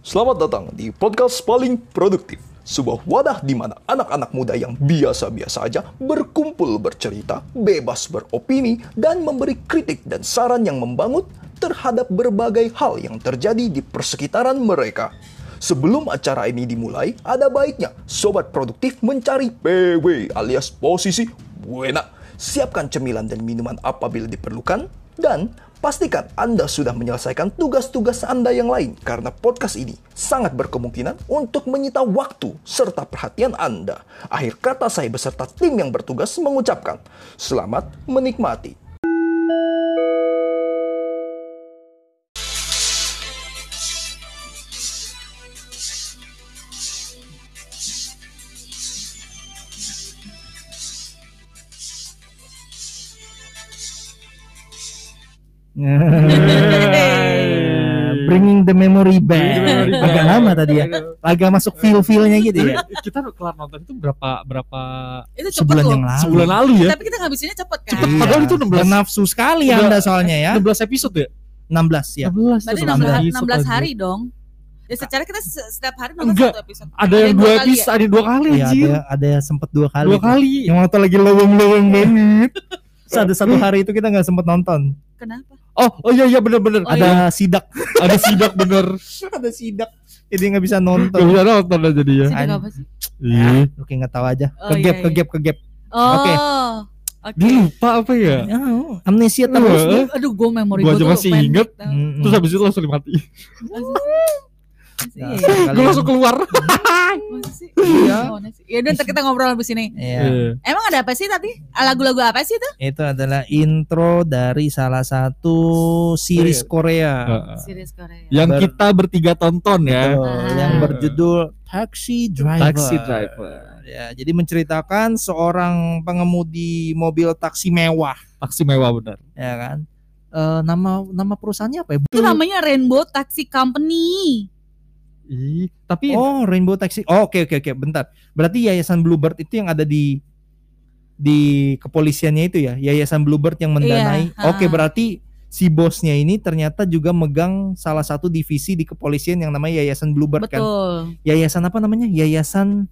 Selamat datang di podcast paling produktif. Sebuah wadah di mana anak-anak muda yang biasa-biasa aja berkumpul bercerita, bebas beropini, dan memberi kritik dan saran yang membangun terhadap berbagai hal yang terjadi di persekitaran mereka. Sebelum acara ini dimulai, ada baiknya sobat produktif mencari PW alias posisi buena. Siapkan cemilan dan minuman apabila diperlukan dan pastikan Anda sudah menyelesaikan tugas-tugas Anda yang lain karena podcast ini sangat berkemungkinan untuk menyita waktu serta perhatian Anda. Akhir kata saya beserta tim yang bertugas mengucapkan selamat menikmati. Bringing the memory back. Bringing the memory back. Agak lama tadi ya. Agak masuk feel-feelnya gitu ya. kita kelar nonton itu berapa berapa Itu Sebulan loh. yang lalu. sebulan lalu ya? Tapi kita ngabisinnya cepet kan. Cepet, padahal itu 16 Bernafsu sekali Udah- Anda soalnya ya. 16 episode ya? 16 ya. 16 Berarti tuh, 16, episode 16 aja. hari dong. Ya secara kita se- setiap hari nonton Enggak. satu episode. Ada yang dua kali ya? episode, ada yang dua kali Iya, anjir. ada ada sempet dua kali. Dua kali. Yang waktu lagi lowong-lowong banget. Ada satu hari itu kita nggak sempet nonton. Kenapa? Oh, oh iya iya bener-bener. Oh, ada sidak. Ada sidak bener. ada sidak. Jadi nggak bisa Gak nonton. bisa nonton aja dia. Sih An- apa sih? Ih, Lu kayak nggak tahu aja. Oh, Kegap, iya, kegap, kegap. Oh. Oke. Oke. dia lupa apa ya? Ya, amnesia terus. Wah. Aduh, gue memori Gua gue tuh masih inget. Terus habis itu langsung mati. Iya, Nah, iya. Gue langsung keluar. Iya. Ya udah ntar kita ngobrol habis ini. Iya. Iya. Emang ada apa sih tadi? Lagu-lagu apa sih itu? Itu adalah intro dari salah satu series Korea. Heeh. Series Korea. Yang Ber- kita bertiga tonton ya. Betul, Ah. yang berjudul Taxi Driver. Taxi Driver. Ya, jadi menceritakan seorang pengemudi mobil taksi mewah, Taksi mewah bener. ya kan? Eh, nama nama perusahaannya apa ya? Itu namanya Rainbow Taxi Company. Tapi Oh, Rainbow Taxi. Oh, oke oke oke, bentar. Berarti Yayasan Bluebird itu yang ada di di kepolisiannya itu ya, Yayasan Bluebird yang mendanai. Iya, Oke, ha. berarti si bosnya ini ternyata juga megang salah satu divisi di kepolisian yang namanya Yayasan Bluebird kan. Betul. Yayasan apa namanya? Yayasan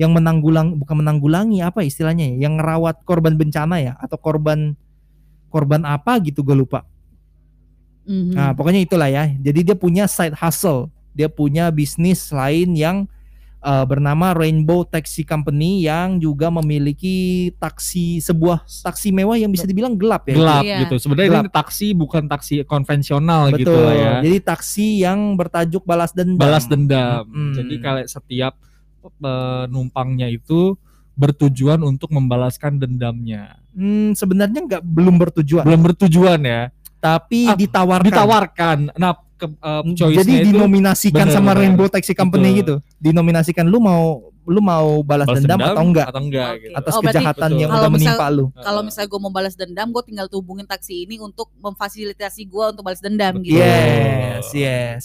yang menanggulang bukan menanggulangi apa istilahnya ya, yang ngerawat korban bencana ya atau korban korban apa gitu gue lupa. Mhm. Nah, pokoknya itulah ya. Jadi dia punya side hustle. Dia punya bisnis lain yang eh, bernama Rainbow Taxi Company yang juga memiliki taksi sebuah taksi mewah yang bisa dibilang gelap ya. gelap Iya. gitu. Sebenarnya Gelap. ini taksi bukan taksi konvensional gitu Betul. lah ya. Jadi taksi yang bertajuk balas dendam. Balas dendam. Mm-mm. Jadi kalau setiap penumpangnya itu bertujuan untuk membalaskan dendamnya. Hmm, sebenarnya nggak belum bertujuan, Belum bertujuan ya. tapi Ah, ditawarkan. Ditawarkan. Nah, ke, uh, choice-nya Jadi itu dinominasikan bener, sama bener. Rainbow Taxi Company Betul. gitu. Dinominasikan lu mau lu mau balas, balas dendam, atau enggak Atau enggak gitu. atas Oh, kejahatan betul. yang Kalau udah misal- menimpa lu. Kalau misalnya gue mau balas dendam, gue tinggal tuh hubungin taksi ini untuk memfasilitasi gue untuk balas dendam Betul. gitu. Yes, yes.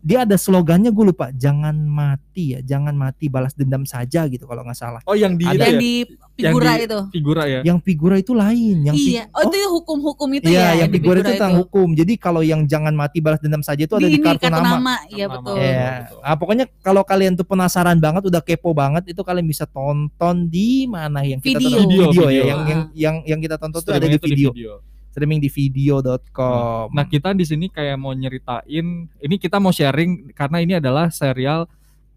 Dia ada slogannya gue lupa, jangan mati ya, jangan mati balas dendam saja gitu kalau nggak salah. Oh, yang di Ada itu Yang ya? di figura di- itu. figura ya. Yang figura itu lain, yang Iya. Oh, itu hukum-hukum itu Iya, ya. yang di figura itu tentang hukum. Jadi kalau yang jangan mati balas dendam saja itu ada di, ini kartu, nama. Iya betul. nama. Iya. betul. Ah, pokoknya kalau kalian tuh penasaran banget, udah kepo banget, itu kalian bisa tonton di mana yang kita Video. tonton Video, video, ya, video. yang yang yang yang kita tonton tuh ada di Streamingnya tuh video, streaming di video.com. Nah kita di sini kayak mau nyeritain, ini kita mau sharing karena ini adalah serial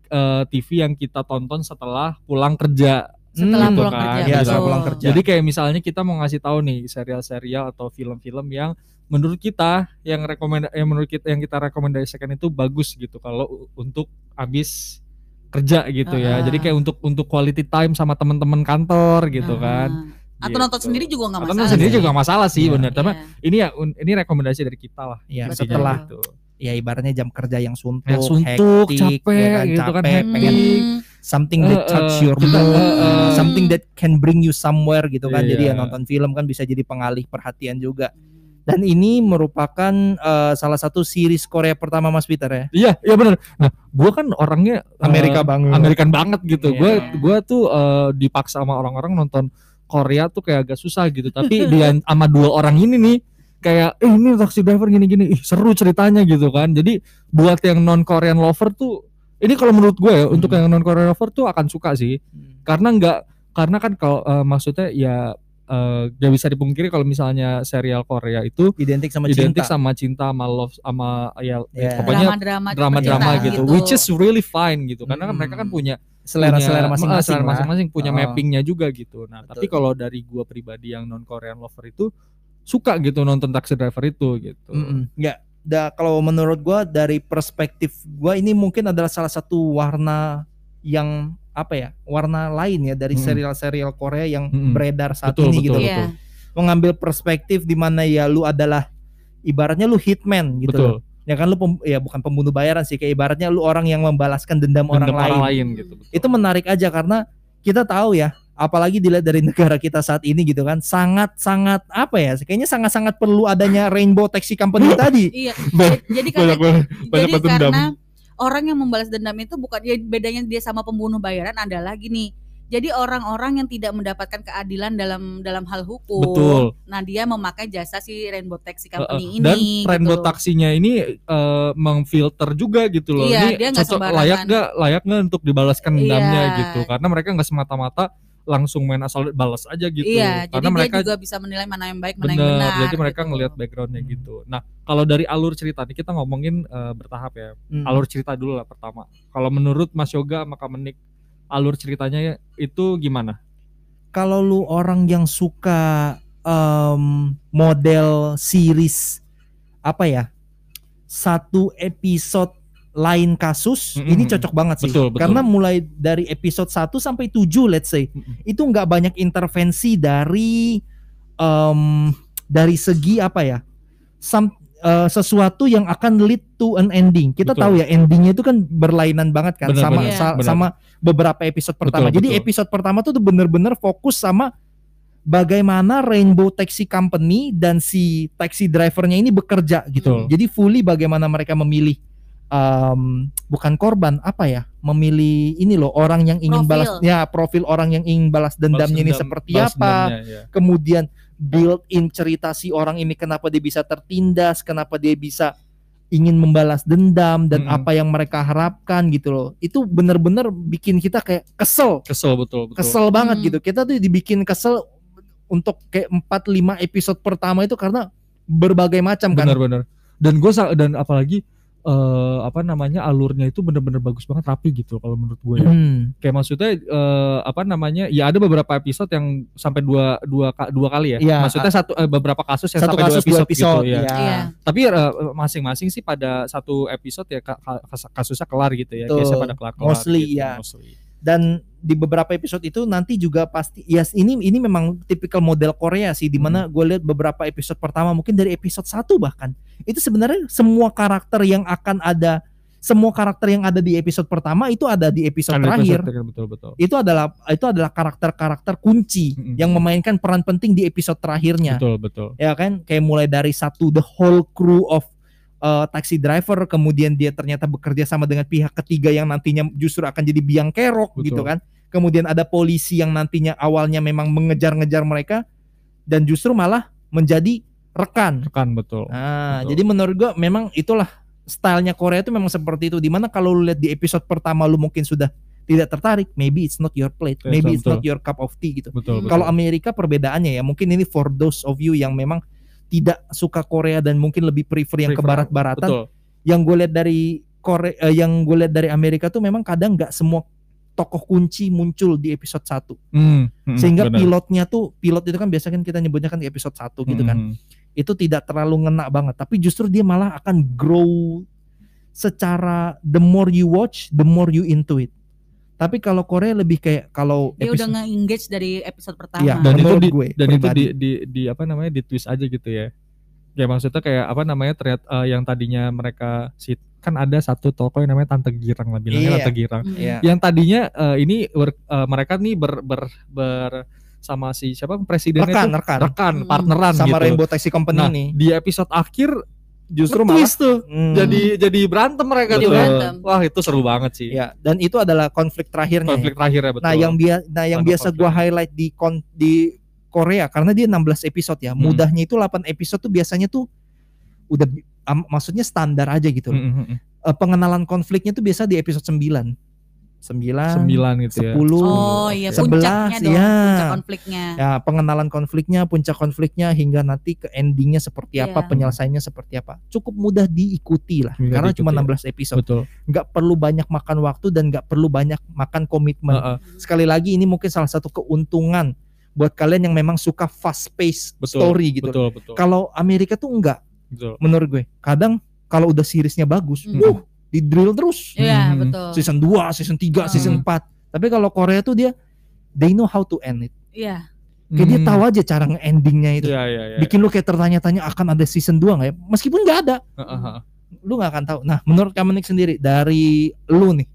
eh, TV yang kita tonton setelah pulang kerja. Setelah Hmm, gitu pulang kan. kerja. Iya, setelah pulang kerja. Jadi kayak misalnya kita mau ngasih tahu nih serial-serial atau film-film yang menurut kita yang rekomend yang menurut kita yang kita rekomendasikan itu bagus gitu kalau untuk habis kerja gitu ya. Ah. Jadi kayak untuk untuk quality time sama teman-teman kantor gitu kan. Atau nonton Gitu. sendiri juga nggak Atau masalah. nonton sendiri sih. juga nggak masalah sih Iya. bener. Tapi Iya. ini ya ini rekomendasi dari kita lah. Ya, setelah Gitu. ya ibaratnya jam kerja yang suntuk, Yang suntuk, hektik, capek, ya kan, gitu kan, capek, hektik. pengen Hmm. something that Eh, touch eh, your kita, mood, eh, eh. something that can bring you somewhere gitu kan. Jadi ya Iya. nonton film kan bisa jadi pengalih perhatian juga. Dan ini merupakan eh, salah satu series Korea pertama Mas Peter ya. Iya, iya benar. Nah, gua kan orangnya Amerika banget. Amerikan banget gitu. Iya. Gua gua tuh eh, dipaksa sama orang-orang nonton Korea tuh kayak agak susah gitu. Tapi dia sama dua orang ini nih kayak eh ini taxi driver gini-gini ih seru ceritanya gitu kan jadi buat yang non Korean lover tuh ini kalau menurut gue ya untuk Hmm. yang non Korean lover tuh akan suka sih karena nggak karena kan kalau eh, maksudnya ya eh, gak bisa dipungkiri kalau misalnya serial Korea itu identik sama identik cinta sama cinta sama love sama ya Ya. pokoknya drama-drama drama-drama percintaan gitu, which is really fine gitu karena kan Hmm. mereka kan punya selera-selera punya- masing-masing selera lah. masing-masing punya Oh. mappingnya juga gitu nah tapi Betul. kalau dari gua pribadi yang non Korean lover itu suka gitu nonton taxi driver itu gitu. Nggak. Da, kalau menurut gua dari perspektif gua ini mungkin adalah salah satu warna yang apa ya warna lain ya dari serial-serial Korea yang Mm-mm. beredar saat Betul, ini betul, gitu betul. Iya. mengambil perspektif di mana ya lu adalah ibaratnya lu hitman gitu betul loh. Ya kan lu pem- ya bukan pembunuh bayaran sih kayak ibaratnya lu orang yang membalaskan dendam, Dendam orang, lain gitu betul. itu menarik aja karena kita tahu ya apalagi dilihat dari negara kita saat ini gitu kan sangat sangat apa ya kayaknya sangat sangat perlu adanya rainbow taxi company tadi Iya. Jadi karena banyak banget banyak jadi banget dendam. karena orang yang membalas dendam itu bukan ya bedanya dia sama pembunuh bayaran adalah gini. Jadi orang-orang yang tidak mendapatkan keadilan dalam dalam hal hukum. Betul. Nah, dia memakai jasa si Rainbow Taxi Company Uh, uh. ini dan gitu Rainbow loh. taksinya ini eh, mengfilter juga gitu loh. Iya, ini dia cocok layak nggak layak nggak untuk dibalaskan dendamnya Iya. gitu. Karena mereka nggak semata-mata langsung main asal balas aja gitu. Iya, jadi Karena mereka dia juga bisa menilai mana yang baik, mana yang benar. Jadi mereka gitu. ngelihat backgroundnya gitu. Nah, kalau dari alur cerita nih kita ngomongin eh, bertahap ya. Hmm. Alur cerita dulu lah pertama. Kalau menurut Mas Yoga sama Kak Menik, alur ceritanya itu gimana? kalau lu orang yang suka em, model series apa ya satu episode lain kasus Mm-mm. ini cocok banget sih Betul, betul. karena mulai dari episode 1 sampai 7 let's say Mm-mm. itu nggak banyak intervensi dari em, dari segi apa ya sam- eh, sesuatu yang akan lead to an ending kita Betul. tahu ya endingnya itu kan berlainan banget kan Benar, sama benar. sa- Benar. sama beberapa episode pertama Betul, jadi betul. episode pertama tuh tuh bener-bener fokus sama bagaimana Rainbow Taxi Company dan si taxi drivernya ini bekerja gitu Betul. jadi fully bagaimana mereka memilih em, bukan korban apa ya memilih ini loh orang yang ingin Profil. balas ya profil orang yang ingin balas dendamnya ini Balas dendam- seperti balas apa dendamnya, ya. kemudian build in cerita si orang ini kenapa dia bisa tertindas kenapa dia bisa ingin membalas dendam dan Mm-mm. apa yang mereka harapkan gitu loh itu bener-bener bikin kita kayak kesel Kesel betul, betul. kesel banget Hmm. gitu kita tuh dibikin kesel untuk kayak 4-5 episode pertama itu karena berbagai macam kan Benar-benar. Dan gue dan apalagi eh, apa namanya alurnya itu bener-bener bagus banget rapi gitu kalau menurut gue ya. Hmm. Kayak maksudnya eh, apa namanya? Ya ada beberapa episode yang sampai dua dua ka- dua kali ya. Iya. Maksudnya satu eh, beberapa kasus yang satu sampai kasus dua episode, dua episode gitu ya. ya. Iya. Tapi eh, masing-masing sih pada satu episode ya ka- ka- kas- kasusnya kelar gitu ya. Biasanya pada kelar-kelar Mostly, gitu, ya. mostly. Dan di beberapa episode itu nanti juga pasti ya ini ini memang tipikal model Korea sih di mana gue lihat beberapa episode pertama mungkin dari episode 1 bahkan itu sebenarnya semua karakter yang akan ada semua karakter yang ada di episode pertama itu ada di episode Ada terakhir episode betul betul. itu adalah itu adalah karakter-karakter kunci Mm-mm. yang memainkan peran penting di episode terakhirnya Betul betul. ya kan kayak mulai dari satu the whole crew of uh, taxi driver kemudian dia ternyata bekerja sama dengan pihak ketiga yang nantinya justru akan jadi biang kerok Betul. gitu kan kemudian ada polisi yang nantinya awalnya memang mengejar-ngejar mereka dan justru malah menjadi rekan Rekan betul. nah Betul. jadi menurut gua memang itulah stylenya Korea itu memang seperti itu di mana kalau lu lihat di episode pertama lu mungkin sudah tidak tertarik maybe it's not your plate maybe it's betul. not your cup of tea gitu Betul betul. kalau Amerika perbedaannya ya mungkin ini for those of you yang memang tidak suka Korea dan mungkin lebih prefer yang ke barat-baratan. betul. Yang gue lihat dari Korea eh, yang gue lihat dari Amerika tuh memang kadang nggak semua tokoh kunci muncul di episode 1. Hmm, hmm, Sehingga benar. pilotnya tuh pilot itu kan biasanya kan kita nyebutnya kan di episode 1 gitu kan. Hmm, Itu tidak terlalu ngena banget, tapi justru dia malah akan grow secara the more you watch, the more you into it. Tapi kalau Korea lebih kayak kalau Dia udah episode nge-engage dari episode pertama. Iya, dan itu di, gue dan itu pribadi. di, di di apa namanya di twist aja gitu ya ya maksudnya kayak apa namanya ternyata eh, yang tadinya mereka si kan ada satu toko yang namanya Tante Girang lah bilangnya Iya. Tante Girang Mm. Iya. yang tadinya eh, ini ber- eh, mereka nih ber, ber, ber sama si siapa presidennya rekan, itu rekan. rekan Mm. partneran sama gitu Rainbow Taxi Company nah ini. di episode akhir justru malah tuh. Hmm. jadi jadi berantem mereka tuh berantem. wah itu seru banget sih ya, dan itu adalah konflik terakhirnya. ya. konflik terakhirnya betul Nah, yang bia nah yang biasa gua highlight di kon di Korea karena dia 16 episode ya. Hmm. Mudahnya itu 8 episode tuh biasanya tuh udah am- maksudnya standar aja gitu loh. Mm, mm, mm. Eh, pengenalan konfliknya tuh biasa di episode 9. 9 Sembilan gitu ya. 10 Oh iya, sebelas, puncaknya dong, ya. puncak konfliknya. ya pengenalan konfliknya, puncak konfliknya hingga nanti ke endingnya seperti apa, Iya. penyelesaiannya seperti apa. Cukup mudah diikuti lah Mudah karena diikuti cuma ya. 16 episode. Betul. nggak perlu banyak makan waktu dan nggak perlu banyak makan komitmen. Heeh. Sekali lagi ini mungkin salah satu keuntungan buat kalian yang memang suka fast pace Betul, story gitu. Betul, betul. Kalau Amerika tuh enggak Betul. menurut gue. Kadang kalau udah seriesnya bagus, Hmm. uh, di drill terus. Iya, Hmm. betul. Season 2, season 3, Hmm. season 4. Tapi kalau Korea tuh dia they know how to end it. Iya. Kayak dia Hmm. tahu aja cara nge-endingnya itu. Iya, iya, iya. Bikin lu kayak tertanya-tanya akan ada season 2 nggak ya? Meskipun nggak ada, Heeh, heeh. lu nggak akan tahu. Nah, menurut Kamenik sendiri dari lu nih,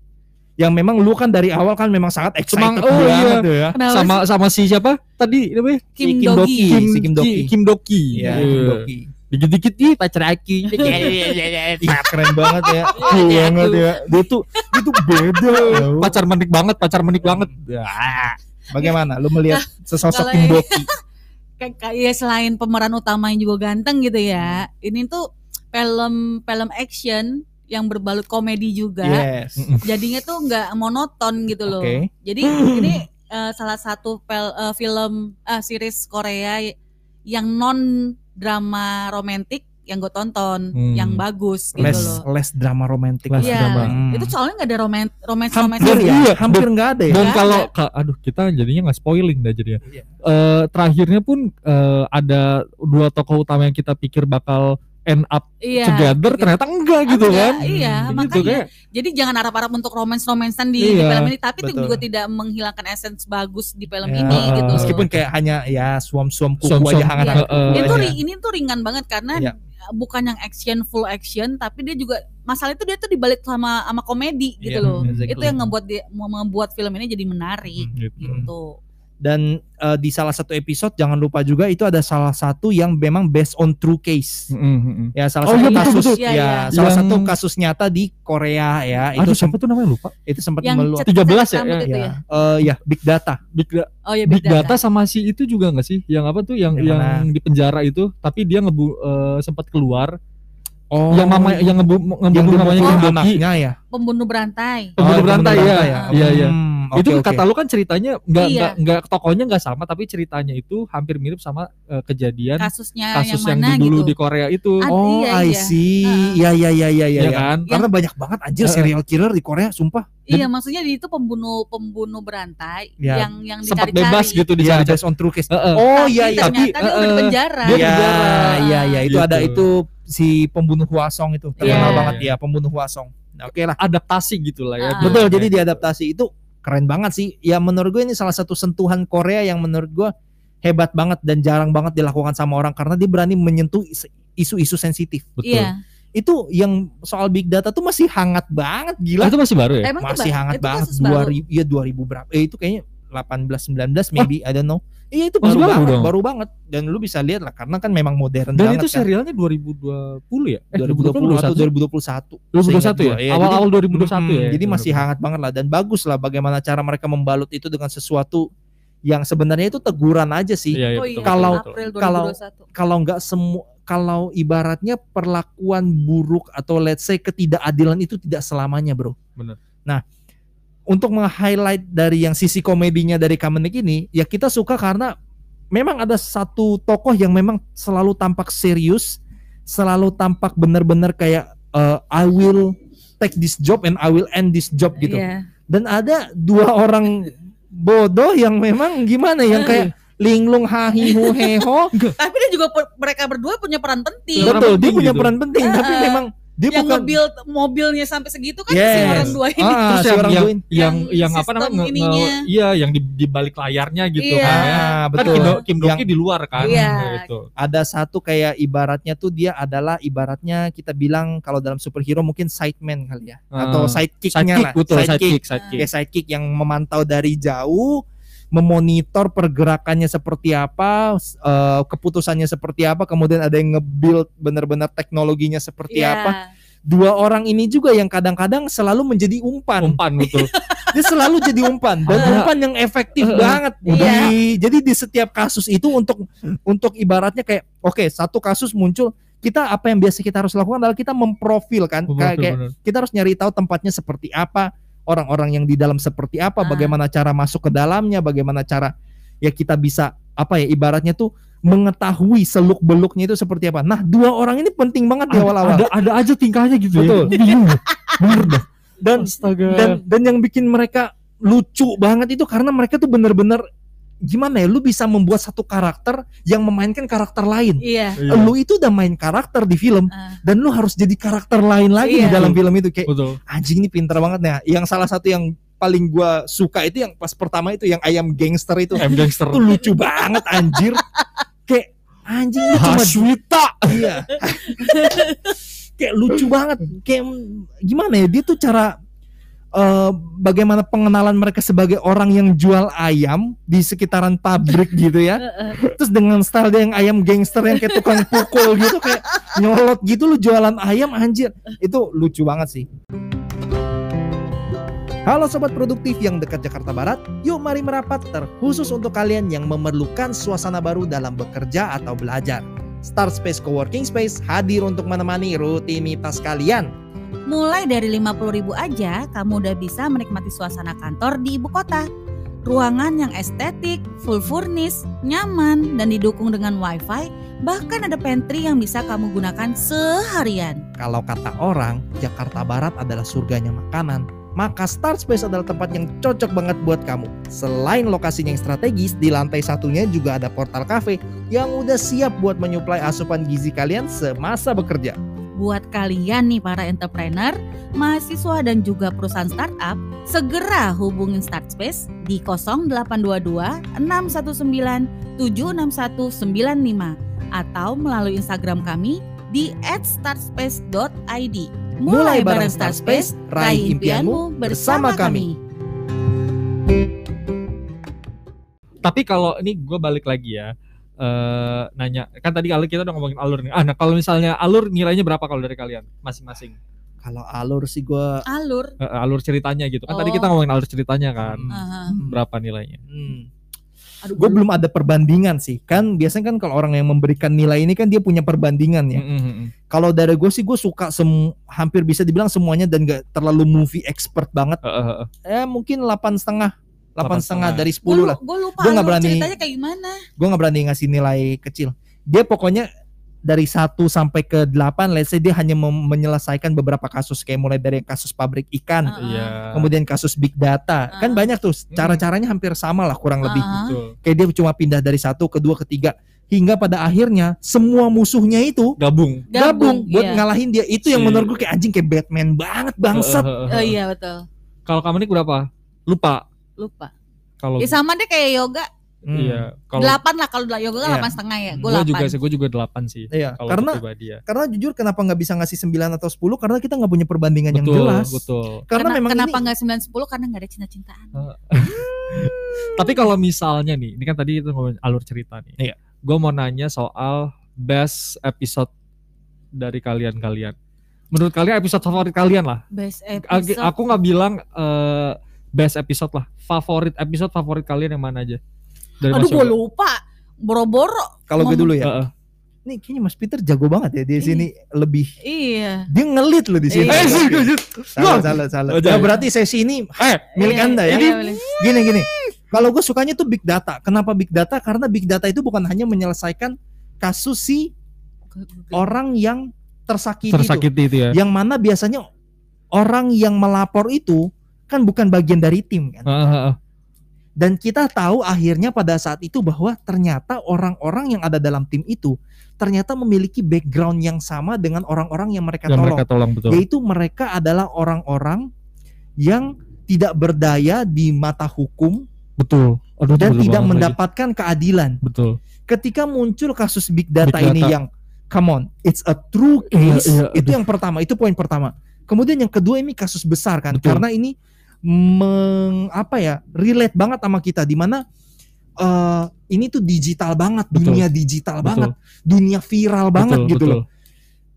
yang memang lu kan dari awal kan memang sangat excited Semang- oh banget iya. tuh ya. Kenapa Sama sama si siapa? Tadi namanya? Kim Si Kim Dogi. Doki. Kim, si Kim Doki. Ki- Kim Doki. Iya, Iya. Kim Doki. Dikit-dikit ih pacar aki. Ih, keren banget ya. Cool banget ya. Dia tuh dia tuh beda. pacar menik banget, pacar menik banget. Ya. Bagaimana lu melihat sesosok kalau Kim ini- Doki? Kayak selain pemeran utama yang juga ganteng gitu ya. Ini tuh film film action yang berbalut komedi juga. Yes. Jadinya tuh nggak monoton gitu loh. Oke. Jadi ini eh, salah satu pel- eh, film eh, series Korea yang non drama romantik yang gue tonton, Hmm. yang bagus gitu Less loh. less drama romantic. Less Iya, drama. Hmm. itu soalnya nggak ada roman romance romance hampir ya, Iya, hampir nggak ada ya. Dan kalau ka- aduh kita jadinya nggak spoiling dah jadinya. Iya. Eh, terakhirnya pun eh, ada dua tokoh utama yang kita pikir bakal end up Iya, together gitu. ternyata enggak gitu Enggak, kan. iya, Gitu, makanya. kayak, Jadi jangan harap-harap untuk romance-romancean di, di Iya, film ini, tapi itu betul. juga tidak menghilangkan essence bagus di film Ya, ini uh, gitu. Meskipun kayak hanya ya suam-suam kuku Suam-suam, aja hangat-hangat iya. kuku itu ri- ini tuh ringan banget karena Iya. bukan yang action full action, tapi dia juga masalah itu dia tuh dibalik sama sama komedi gitu Iya, loh. exactly. Itu yang ngebuat dia membuat film ini jadi menarik gitu. gitu. Dan eh, di salah satu episode jangan lupa juga itu ada salah satu yang memang based on true case. Mm, mm, mm. Ya salah Oh, satu iya, betul, kasus betul. ya Iya, iya. salah Yang- satu kasus nyata di Korea ya Aduh, itu siapa tuh namanya lupa. itu sempat meluap cet- 13 ya, ya, ya. ya. Eh, ya big data. Big, Da- Oh ya Big beda. Data sama si itu juga nggak sih? Yang apa tuh yang Yang yang, mana? di penjara itu tapi dia ngebu eh, sempat keluar. Oh, yang mama yang ngebu ngebunuh Doki. anaknya ya. Pembunuh berantai. Pembunuh Oh, berantai ya. Iya iya. Hmm, itu oke, oke. kata lu kan ceritanya nggak Iya. nggak nggak tokonya nggak sama tapi ceritanya itu hampir mirip sama eh, kejadian Kasusnya kasus yang yang, mana di dulu gitu. di Korea itu. Ad- Oh, iya, I iya. see. Iya iya iya iya iya. Iya kan? Karena banyak banget anjir Heeh. serial killer di Korea, sumpah. Iya, maksudnya dia itu pembunuh pembunuh berantai Ya. yang yang sempat dicari-cari. bebas gitu di Iya, sana. based on true case. Heeh. Oh Tapi iya iya. dia udah di eh, penjara. dia Iya, penjara. iya iya itu Gitu. ada itu si pembunuh Hwasong itu terkenal Iya. banget ya pembunuh Hwasong. Nah, Oke lah. adaptasi gitu lah ya. Ah. Betul, Iya. jadi diadaptasi itu keren banget sih. Ya menurut gue ini salah satu sentuhan Korea yang menurut gue hebat banget dan jarang banget dilakukan sama orang karena dia berani menyentuh is- isu-isu sensitif. betul. Iya. Itu yang soal big data tuh masih hangat banget gila. itu masih baru ya? Emang masih hangat itu banget kasus baru. 2000 ya 2000 berapa? Eh itu kayaknya 18 19 maybe I don't know. Iya itu baru, baru banget, dong. baru banget dan lu bisa lihat lah karena kan memang modern Dan banget itu kan. serialnya 2020 ya? Eh, 2020 atau 2021 2021 ya? Gua. Iya, Awal-awal jadi- 2021 ya? Hmm, Jadi masih hangat banget lah dan bagus lah bagaimana cara mereka membalut itu dengan sesuatu yang sebenarnya itu teguran aja sih. Iya, iya, Oh betul, iya, Kalau- betul, betul. Kalau- 2021. Kalau nggak semua kalau ibaratnya perlakuan buruk atau let's say ketidakadilan itu tidak selamanya, Bro. Bener. Nah, untuk meng-highlight dari yang sisi komedinya dari Kamenik ini, ya kita suka karena memang ada satu tokoh yang memang selalu tampak serius, selalu tampak benar-benar kayak eh, I will take this job and I will end this job gitu. Iya. Dan ada dua orang bodoh yang memang gimana yang kayak linglung hahi hu heho. Tapi dia juga mereka berdua punya peran penting. Betul, dia penting punya gitu. peran penting, tapi Ah, memang dia yang bukan nge-build mobilnya sampai segitu kan si Yes. orang dua ini. Ah, Terus si yang orang yang, dua ini. yang Yang yang apa namanya nge- iya yang di, di balik layarnya gitu Iya. kan ya. Ah, Kan betul. Kim, Do- Kim Doki Yang di luar kan Iya. gitu. ada satu kayak ibaratnya tuh dia adalah ibaratnya kita bilang kalau dalam superhero mungkin sideman kali ya Ah, atau sidekicknya Sidekick lah betul sidekick. sidekick sidekick. Kayak sidekick yang memantau dari jauh memonitor pergerakannya seperti apa eh, keputusannya seperti apa kemudian ada yang nge-build benar-benar teknologinya seperti Iya. apa dua orang ini juga yang kadang-kadang selalu menjadi umpan. umpan betul Dia selalu jadi umpan dan umpan yang efektif banget. Iya. Di- jadi di setiap kasus itu untuk untuk ibaratnya kayak oke satu kasus muncul kita apa yang biasa kita harus lakukan adalah kita memprofilkan kayak, kayak kita harus nyari tahu tempatnya seperti apa, orang-orang yang di dalam seperti apa, Ah. bagaimana cara masuk ke dalamnya, bagaimana cara ya kita bisa apa ya ibaratnya tuh mengetahui seluk beluknya itu seperti apa. Nah dua orang ini penting banget di awal-awal. ada ada aja tingkahnya gitu Betul. ya bener dah Dan astaga dan dan yang bikin mereka lucu banget itu karena mereka tuh bener-bener gimana ya lu bisa membuat satu karakter yang memainkan karakter lain. Iya. Iya. Lu itu udah main karakter di film Ah. dan lu harus jadi karakter lain lagi di Iya. dalam film itu kayak betul anjing ini pinter banget ya. Yang salah satu yang paling gua suka itu yang pas pertama itu yang ayam gangster itu. M gangster itu lucu banget anjir. Kayak anjing lu cuma Haswita iya. Kayak lucu banget. Kayak gimana ya dia tuh cara eh, bagaimana pengenalan mereka sebagai orang yang jual ayam di sekitaran pabrik gitu ya. Terus dengan style dia yang ayam gangster yang kayak tukang pukul gitu kayak nyolot gitu lu jualan ayam anjir. Itu lucu banget sih. Halo sobat produktif yang dekat Jakarta Barat, yuk mari merapat terkhusus untuk kalian yang memerlukan suasana baru dalam bekerja atau belajar. Start Space Coworking Space hadir untuk menemani rutinitas kalian. Mulai dari 50.000 aja, kamu udah bisa menikmati suasana kantor di ibu kota. Ruangan yang estetik, full furnish, nyaman, dan didukung dengan wifi, bahkan ada pantry yang bisa kamu gunakan seharian. Kalau kata orang, Jakarta Barat adalah surganya makanan, maka Start Space adalah tempat yang cocok banget buat kamu. Selain lokasinya yang strategis, di lantai satunya juga ada portal cafe yang udah siap buat menyuplai asupan gizi kalian semasa bekerja. Buat kalian nih para entrepreneur, mahasiswa dan juga perusahaan startup, segera hubungin Startspace di 0822 619 76195 atau melalui Instagram kami di @startspace.id. Mulai bareng Startspace, raih impianmu bersama kami. tapi kalau ini gue balik lagi ya eh nanya kan tadi alur kita udah ngomongin alur nih ah nah kalau misalnya alur nilainya berapa kalau dari kalian masing-masing Kalau alur sih gua Alur. Eh, alur ceritanya gitu kan tadi Oh. kita ngomongin alur ceritanya kan Hmm. Aha. berapa nilainya Hmm. Aduh, Gue belum ada perbandingan sih. Kan biasanya kan kalau orang yang memberikan nilai ini kan dia punya perbandingan ya. Mm, mm, mm. Kalau dari gue sih gue suka sem hampir bisa dibilang semuanya dan gak terlalu movie expert banget. Eh, eh. Eh mungkin delapan setengah, delapan setengah 8,5. dari Gue 10 lah. lupa Gua nggak berani- ceritanya kayak gimana. Gue nggak berani ngasih nilai kecil. Dia pokoknya dari 1 sampai ke 8 let's say dia hanya menyelesaikan beberapa kasus kayak mulai dari kasus pabrik ikan, Ah. iya kemudian kasus big data. Kan Ah. banyak tuh cara-caranya hampir sama lah kurang lebih. Ah. betul Kayak dia cuma pindah dari satu ke dua ke tiga hingga pada akhirnya semua musuhnya itu gabung gabung, buat iya. ngalahin dia. Itu yang Si- menurut gue kayak anjing kayak Batman banget bangsat. Oh iya betul. kalau kamu nih berapa lupa Lupa. kalau Ya sama deh kayak yoga. Hmm. iya kalau Delapan lah kalau yoga kan Iya. delapan setengah ya. Gue juga sih gue juga delapan sih Iya, kalau karena pribadi ya karena jujur kenapa nggak bisa ngasih 9 atau 10 karena kita nggak punya perbandingan yang betul jelas. betul Karena Kena- memang kenapa ini nggak sembilan sepuluh karena nggak ada cinta-cintaan. Tapi kalau misalnya nih, ini kan tadi itu alur cerita nih. Iya. Gue mau nanya soal best episode dari kalian-kalian. Menurut kalian episode favorit kalian lah. Best episode. Aku nggak bilang eh, best episode lah. Favorit episode favorit kalian yang mana aja? Dari Aduh gue lupa. Boro-boro. kalau gue dulu ya. Heeh. Nih kayaknya Mas Peter jago banget ya di Iya. sini lebih Iya. dia ngelit loh di sini. Iya. Eh, sih, gue salah, salah, salah. Oh, Ya, jangan. berarti sesi ini Eh, milik Iya, Anda ya. iya, boleh. Gini gini. Kalau gue sukanya tuh big data. Kenapa big data? Karena big data itu bukan hanya menyelesaikan kasus si orang yang tersakiti, itu. tersakiti itu ya. Yang mana biasanya orang yang melapor itu kan bukan bagian dari tim kan. Heeh, heeh. Dan kita tahu akhirnya pada saat itu bahwa ternyata orang-orang yang ada dalam tim itu ternyata memiliki background yang sama dengan orang-orang yang mereka Yang tolong. mereka tolong betul. Yaitu mereka adalah orang-orang yang tidak berdaya di mata hukum Betul. Aduh, itu dan betul tidak lagi. mendapatkan keadilan. Betul. Ketika muncul kasus big data, Big ini data. yang come on, it's a true Iya, case. iya, itu aduh. yang pertama, itu poin pertama. Kemudian yang kedua ini kasus besar kan Betul. karena ini meng apa ya, relate banget sama kita di mana eh, ini tuh digital banget, Betul. dunia digital Betul. banget, dunia viral banget Betul, gitu betul. loh.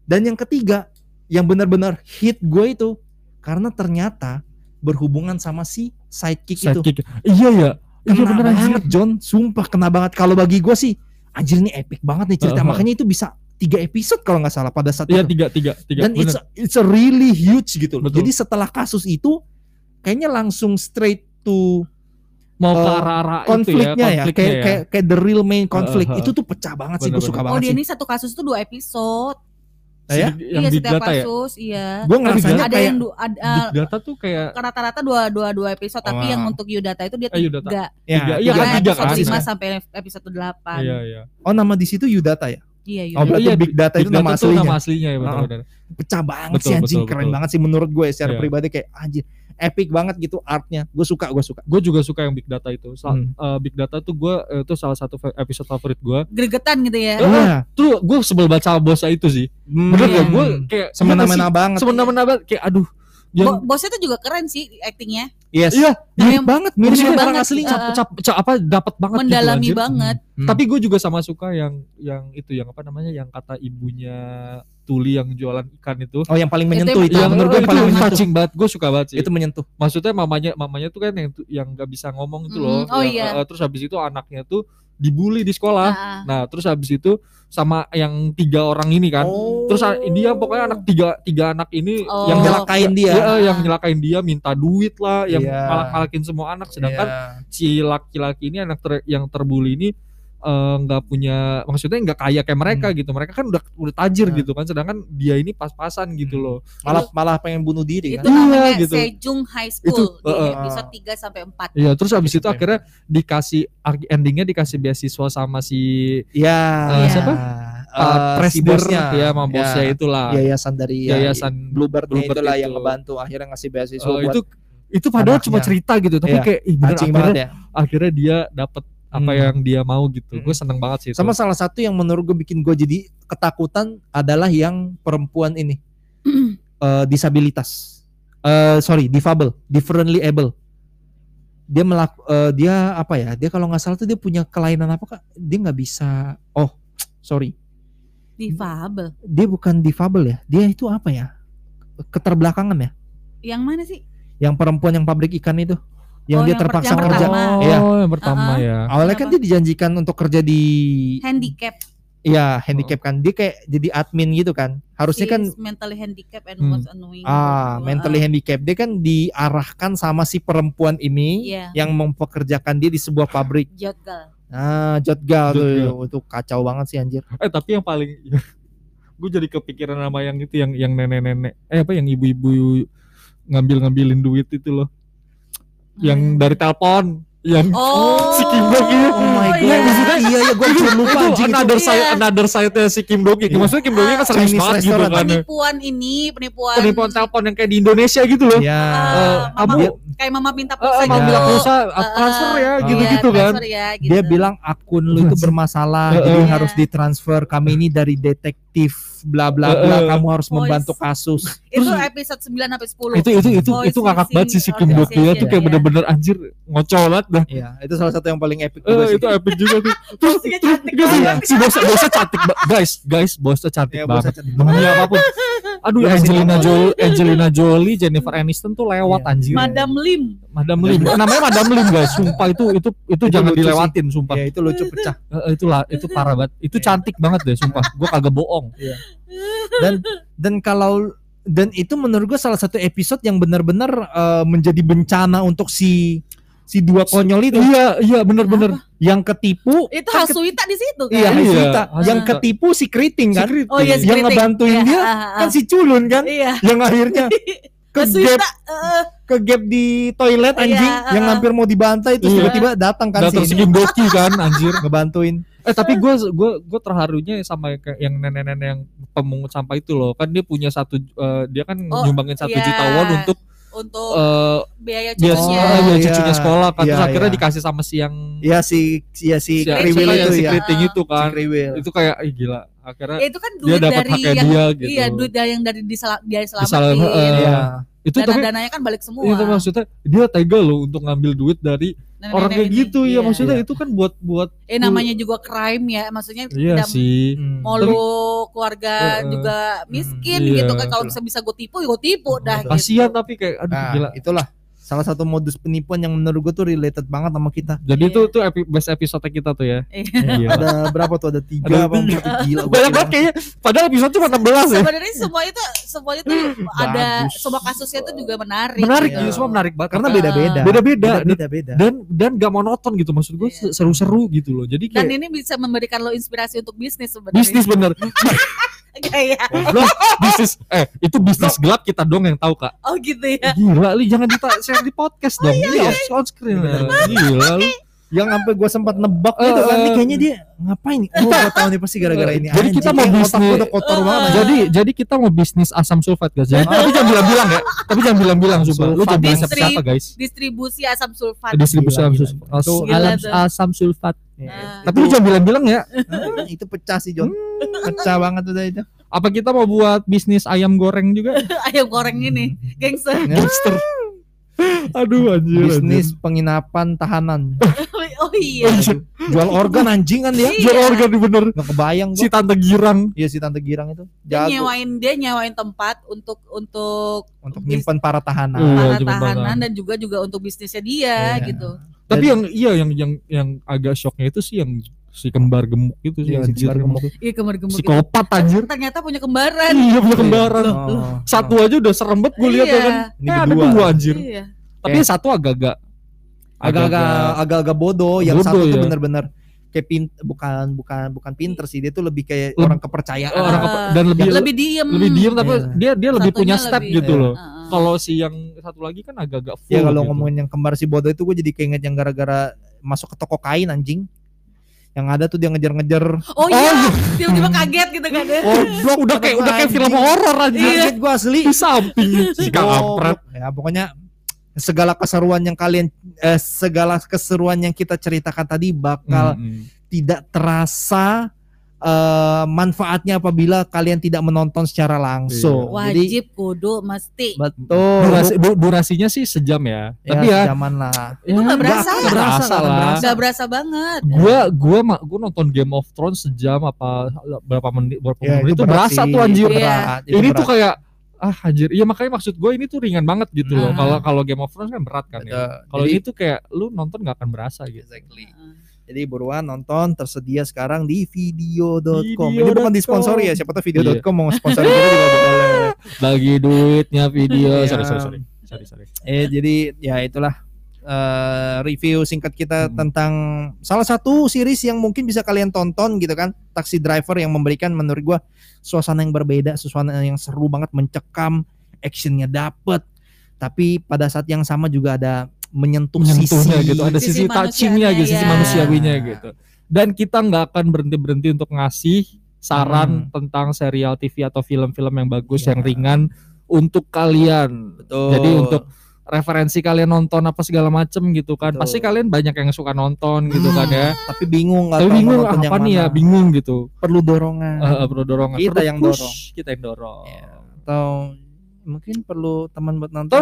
Dan yang ketiga, yang benar-benar hit gue itu karena ternyata berhubungan sama si sidekick, itu. Sidekick. Iya ya. Iya Kena bener anjir. banget John, sumpah kena banget. Kalau bagi gue sih, anjir ini epic banget nih cerita. Uh-huh. Makanya itu bisa tiga episode kalau nggak salah pada saat Iya itu. tiga tiga tiga. Dan bener. it's a, it's a really huge gitu loh. Betul. Jadi setelah kasus itu, kayaknya langsung straight to mau ke eh, arah-arah itu ya, konfliknya ya, konfliknya kayak, ya. kayak kayak the real main konflik Uh-huh. itu tuh pecah banget sih. Gue suka Oh banget dia sih. ini satu kasus tuh dua episode. Ah, ya? Si- yang iya big setiap data ya. kasus, iya. Gue ngerasanya ada kayak yang du- ada, Big data tuh kayak rata-rata dua dua dua episode tapi Wah. yang untuk Yudata itu dia Eh, Yudata. tiga. ya, tiga, iya, tiga kan, Karena tiga episode kan. lima episode. sampai episode delapan. iya iya. Oh nama di situ Yudata ya? Iya, Oh Yudata. berarti Iya, Big Data Big itu nama Data tuh aslinya. nama aslinya ya Uh-uh. betul-betul. Pecah banget Betul, sih anjing, betul, keren betul. banget sih menurut gue secara Iya. pribadi kayak anjir epic banget gitu artnya. Gue suka, gue suka. Gue juga suka yang big data itu. Sa- Hmm. eh, big data tuh gue itu salah satu episode favorit gue. Gregetan gitu ya. Eh, Iya. Tuh gue sebel baca bosnya itu sih. Bener Iya. ya gue kayak semena-mena banget. semena-mena banget kayak aduh. Yang Bo- bosnya tuh juga keren sih actingnya. Yes. iya Mirip Yang- banget, mirip mirip banget, aslinya. uh, cap, cap- apa dapat banget gitu, Mendalami anjir. banget. Hmm. Tapi gue juga sama suka yang yang itu yang apa namanya yang kata ibunya Tuli yang jualan ikan itu. Oh yang paling menyentuh itu, yang menurut gue paling menyentuh. touching banget. Gue suka banget sih. Itu menyentuh. Maksudnya mamanya mamanya tuh kan yang yang nggak bisa ngomong itu loh. Mm, oh Yang, iya. eh, terus habis itu anaknya tuh dibully di sekolah. Ah, Nah, terus habis itu sama yang tiga orang ini kan. Oh. Terus a- dia pokoknya anak tiga tiga anak ini Oh. yang nyelakain dia. ya, yang nyelakain dia minta duit lah, yang Iya. malak-malakin semua anak sedangkan Iya. si laki-laki ini anak ter- yang terbuli ini eh, nggak punya maksudnya nggak kaya kayak mereka gitu mereka kan udah udah tajir Hmm. gitu kan sedangkan dia ini pas-pasan gitu Hmm. loh malah malah pengen bunuh diri itu kan. Iya, namanya gitu. Sejong High School Itu, di uh, uh. episode 3 sampai 4. Iya terus habis itu akhirnya dikasih endingnya dikasih beasiswa sama si Iya. Eh, siapa? Eh, uh, si presiden ya sama bosnya Ya, itulah Yayasan dari ya, yayasan Bluebird, Bluebird itulah itu. yang ngebantu akhirnya ngasih beasiswa Oh, buat itu itu padahal cuma anaknya. cerita gitu tapi Iya. kayak ih bener akhirnya, banget ya. akhirnya dia dapat apa Hmm. yang dia mau gitu Hmm. gue seneng banget sih itu. Sama salah satu yang menurut gue bikin gue jadi ketakutan adalah yang perempuan ini eh, disabilitas. Eh sorry, difabel, differently able. Dia melak eh, dia apa ya? Dia kalau nggak salah tuh dia punya kelainan apa kak? Dia nggak bisa. Oh, sorry. Difabel. Dia bukan difabel ya. Dia itu apa ya? Keterbelakangan ya. Yang mana sih? Yang perempuan yang pabrik ikan itu. Yang Oh, dia yang terpaksa yang kerja. pertama. oh Iya. yang pertama Uh-uh. ya Awalnya kan dia dijanjikan untuk kerja di Handicap. Iya, handicap kan. Dia kayak jadi admin gitu kan. Harusnya She kan is mentally handicapped and Hmm. what's annoying. ah gitu. mentally handicapped. Dia kan diarahkan sama si perempuan ini Iya. yang mempekerjakan dia di sebuah pabrik. Jotgal. Ah, Jotgal tuh Jotgal. itu kacau banget sih anjir. eh tapi yang paling gue jadi kepikiran sama yang itu yang yang nenek-nenek eh apa yang ibu-ibu ngambil-ngambilin duit itu loh yang dari telepon yang Oh. si Kim Dong itu. Oh my god. iya. Yang di situ Iya ya gue cuma lupa itu anjing itu. another side Iya. another side-nya si Kim Dong Iya. Maksudnya Kim Dong kan serius Chinese banget gitu kan. Penipuan ini, penipuan. Penipuan telepon yang kayak di Indonesia gitu loh. Ya. Eh, Ah, kamu Dia- kayak mama minta eh, pulsa mau gitu. bilang pulsa Eh, transfer ya eh, gitu-gitu iya, kan. ya, gitu. Dia bilang akun lu itu bermasalah, Eh, jadi eh. harus ditransfer. Kami ini dari detektif bla bla Eh, bla. eh. Kamu harus Voice. membantu kasus. itu episode 9 sampai 10. Itu itu itu Voice itu ngakak banget sih si Kim Dong organization, dia tuh kayak iya. bener-bener anjir ngocol banget dah. Iya, itu salah satu yang paling epic juga Eh, sih. itu epic juga tuh. Terus Bosnya terus cantik sih- banget. si bosnya bosnya cantik guys, guys, bosnya cantik Iya, banget. bosnya cantik Demi apa pun. Aduh, Iya, Angelina sih, Jolie, Angelina Jolie, Jennifer Aniston tuh lewat Iya. anjir. Madam Lim. Madam Lim. Namanya Madam Lim guys. Sumpah itu itu itu, jangan dilewatin sumpah. Ya itu lucu pecah. Eh, eh, itu lah, itu parah banget. Itu Iya. cantik banget deh sumpah. Gua kagak bohong. dan dan kalau dan itu menurut gue salah satu episode yang benar-benar eh, menjadi bencana untuk si si dua konyol itu Iya, iya bener-bener. yang ketipu Itu kan Hasuita di situ kan. iya Iya, yang ketipu si keriting kan Oh iya, yang Skriting. ngebantuin Iya, dia ah, ah, kan ah. si culun kan Iya. yang akhirnya ke gap eh, ke gap di toilet Iya, anjing uh-uh. yang hampir mau dibantai terus Iya. tiba-tiba datang kan Datang si si kan anjir. ngebantuin Eh tapi gue gue gue terharunya sama yang nenek-nenek yang pemungut sampah itu loh kan dia punya satu eh, dia kan Oh, nyumbangin satu iya. juta won untuk untuk eh biaya dia cucunya. Oh, dia iya. cucunya sekolah kan terus Iya, akhirnya iya. dikasih sama si yang ya si ya si si, kriwil ya, itu si ya keriting itu si kan kriwil itu kayak ih, gila akhirnya Ya, itu kan dia duit dapat dari yang dia gitu iya duit dari yang dari disela, dia selamatin. eh, Iya. itu tapi Dana-dananya kan balik semua. itu maksudnya dia tega loh untuk ngambil duit dari Nenek-nenek orang kayak gitu ya Iya. maksudnya itu kan buat buat Eh namanya juga crime ya, maksudnya iya tidak sih Hmm. mau lu keluarga Heeh. juga miskin Iya, gitu kan kalau bisa bisa gue tipu, gue tipu dah. kasihan gitu. tapi kayak aduh Nah, gila itulah salah satu modus penipuan yang menurut gue tuh related banget sama kita. jadi Iya. itu tuh epi- best episode kita tuh ya Iya. Gila. ada berapa tuh? Ada tiga Ada apa tiga. empat gila. banyak banget kayaknya padahal episode cuma 16 ya Sebenarnya semua itu semuanya tuh ada semua kasusnya tuh juga menarik. menarik Iya. ya semua menarik banget Karena beda-beda. Beda-beda. Beda-beda. dan dan gak monoton gitu maksud gue Iya. seru-seru gitu loh jadi Dan kayak ini bisa memberikan lo inspirasi untuk bisnis sebenarnya. bisnis bener Kayak Goblok, bisnis eh itu bisnis gelap kita dong yang tahu kak. Oh gitu ya. gila li jangan kita share di podcast dong. ini off on screen. Gila yang sampai gue sempat nebak Eh, gitu kan. nih eh. kayaknya dia ngapain? Oh gue tahu nih pasti gara-gara ini. Jadi kita mau bisnis- gua udah kotor Eh, banget. jadi jadi kita mau bisnis asam sulfat guys ya. tapi jangan bilang-bilang ya. Tapi jangan bilang-bilang sumpah. Lu jangan bilang siapa-siapa guys. Distribusi asam sulfat. distribusi Gila, asam gila. sulfat asam sulfat. Ya, Ah. tapi lu jangan bilang-bilang ya. Itu pecah sih John. Pecah banget udah itu apa kita mau buat bisnis ayam goreng juga? Ayam goreng ini, gangster. gangster. Aduh anjir. Bisnis penginapan tahanan Oh iya. jual organ anjing kan dia anjir. jual organ nih bener nggak kebayang si gua tante girang iya si tante girang itu Dia jago nyewain dia nyewain tempat untuk untuk untuk nyimpan para tahanan Iya, para cuma tahanan dan juga juga untuk bisnisnya dia Iya. gitu. tapi yang iya yang yang yang agak shocknya itu sih yang si kembar gemuk itu sih Iya, si kembar gemuk. Iya kembar-kembar. gitu. psikopat anjir Ternyata punya kembaran. iya punya kembaran Oh. satu aja udah serem banget gue lihat ya Iya. kan Ini kayak ada berdua. dua anjir Iya. tapi yang satu agak-agak agak-agak agak-agak bodoh yang Bodoh, satu tuh ya. bener-bener kayak pin bukan bukan bukan pinter sih dia tuh lebih kayak Leb- orang kepercayaan orang Ah. apa- dan lebih Lebih diem. lebih diem tapi Iya. dia dia lebih Satunya punya step lebih- gitu Iya. loh Heeh. kalau si yang satu lagi kan agak-agak full ya kalau gitu. ngomongin yang kembar si bodoh itu gue jadi keinget yang gara-gara masuk ke toko kain anjing yang ada tuh dia ngejar-ngejar Oh iya, tiba-tiba kaget gitu kan ya. oh blok udah kayak udah kayak film horor aja kaget gue asli di samping si kampret ya pokoknya segala keseruan yang kalian eh, segala keseruan yang kita ceritakan tadi bakal Mm-mm. tidak terasa eh, manfaatnya apabila kalian tidak menonton secara langsung. Jadi Wajib kudu mesti. betul. Durasi, du- durasinya sih sejam ya, ya, tapi ya zaman lah. Itu nggak berasa. Nggak berasa akan lah. berasa. Gak berasa banget. gua gua ma- gua nonton Game of Thrones sejam apa berapa menit berapa Ya, menit itu berat berasa sih. tuh anjir Iya. Berat, itu ini tuh berat. kayak ah anjir iya makanya maksud gue ini tuh ringan banget gitu loh Hmm. kalau kalau Game of Thrones kan berat kan ya Betul. kalau Jadi- ini tuh kayak lu nonton nggak akan berasa gitu Exactly. Jadi buruan nonton tersedia sekarang di video.com. Ini Video.com. bukan disponsori ya, siapa tahu video.com Iya. mau sponsori kita juga boleh. bagi duitnya video Iya. sorry sorry sorry sorry sorry Eh jadi ya itulah eh, review singkat kita Hmm. tentang salah satu series yang mungkin bisa kalian tonton gitu kan, Taxi Driver yang memberikan menurut gua suasana yang berbeda, suasana yang seru banget, mencekam, actionnya dapet, tapi pada saat yang sama juga ada menyentuh, menyentuhnya sisi gitu ada Sisi sisi touchingnya gitu sisi ya. manusiawinya gitu dan kita nggak akan berhenti berhenti untuk ngasih saran Hmm. tentang serial TV atau film-film yang bagus Iya. yang ringan untuk kalian Betul. Jadi untuk referensi kalian nonton apa segala macem gitu kan. Betul. pasti kalian banyak yang suka nonton gitu kan ya. Tapi bingung nggak tapi tahu bingung mau nonton apa yang nih ya? mana. bingung gitu. Perlu dorongan. Eh, eh, perlu dorongan. Kita Perlu yang push, dorong. kita yang dorong. Ya, atau mungkin perlu teman buat nonton.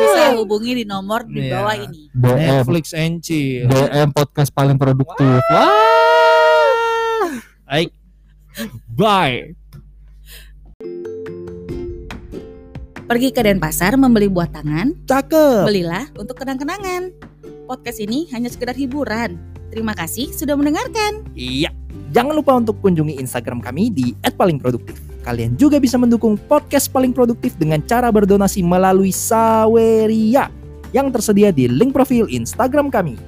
Bisa hubungi di nomor di Iya. bawah ini. DM Netflix and chill. DM podcast paling produktif. Wah. Baik. bye Pergi ke Denpasar membeli buah tangan, Cakep. belilah untuk kenang-kenangan. Podcast ini hanya sekedar hiburan. Terima kasih sudah mendengarkan. Iya. Jangan lupa untuk kunjungi Instagram kami di @palingproduktif. Kalian juga bisa mendukung podcast paling produktif dengan cara berdonasi melalui Saweria yang tersedia di link profil Instagram kami.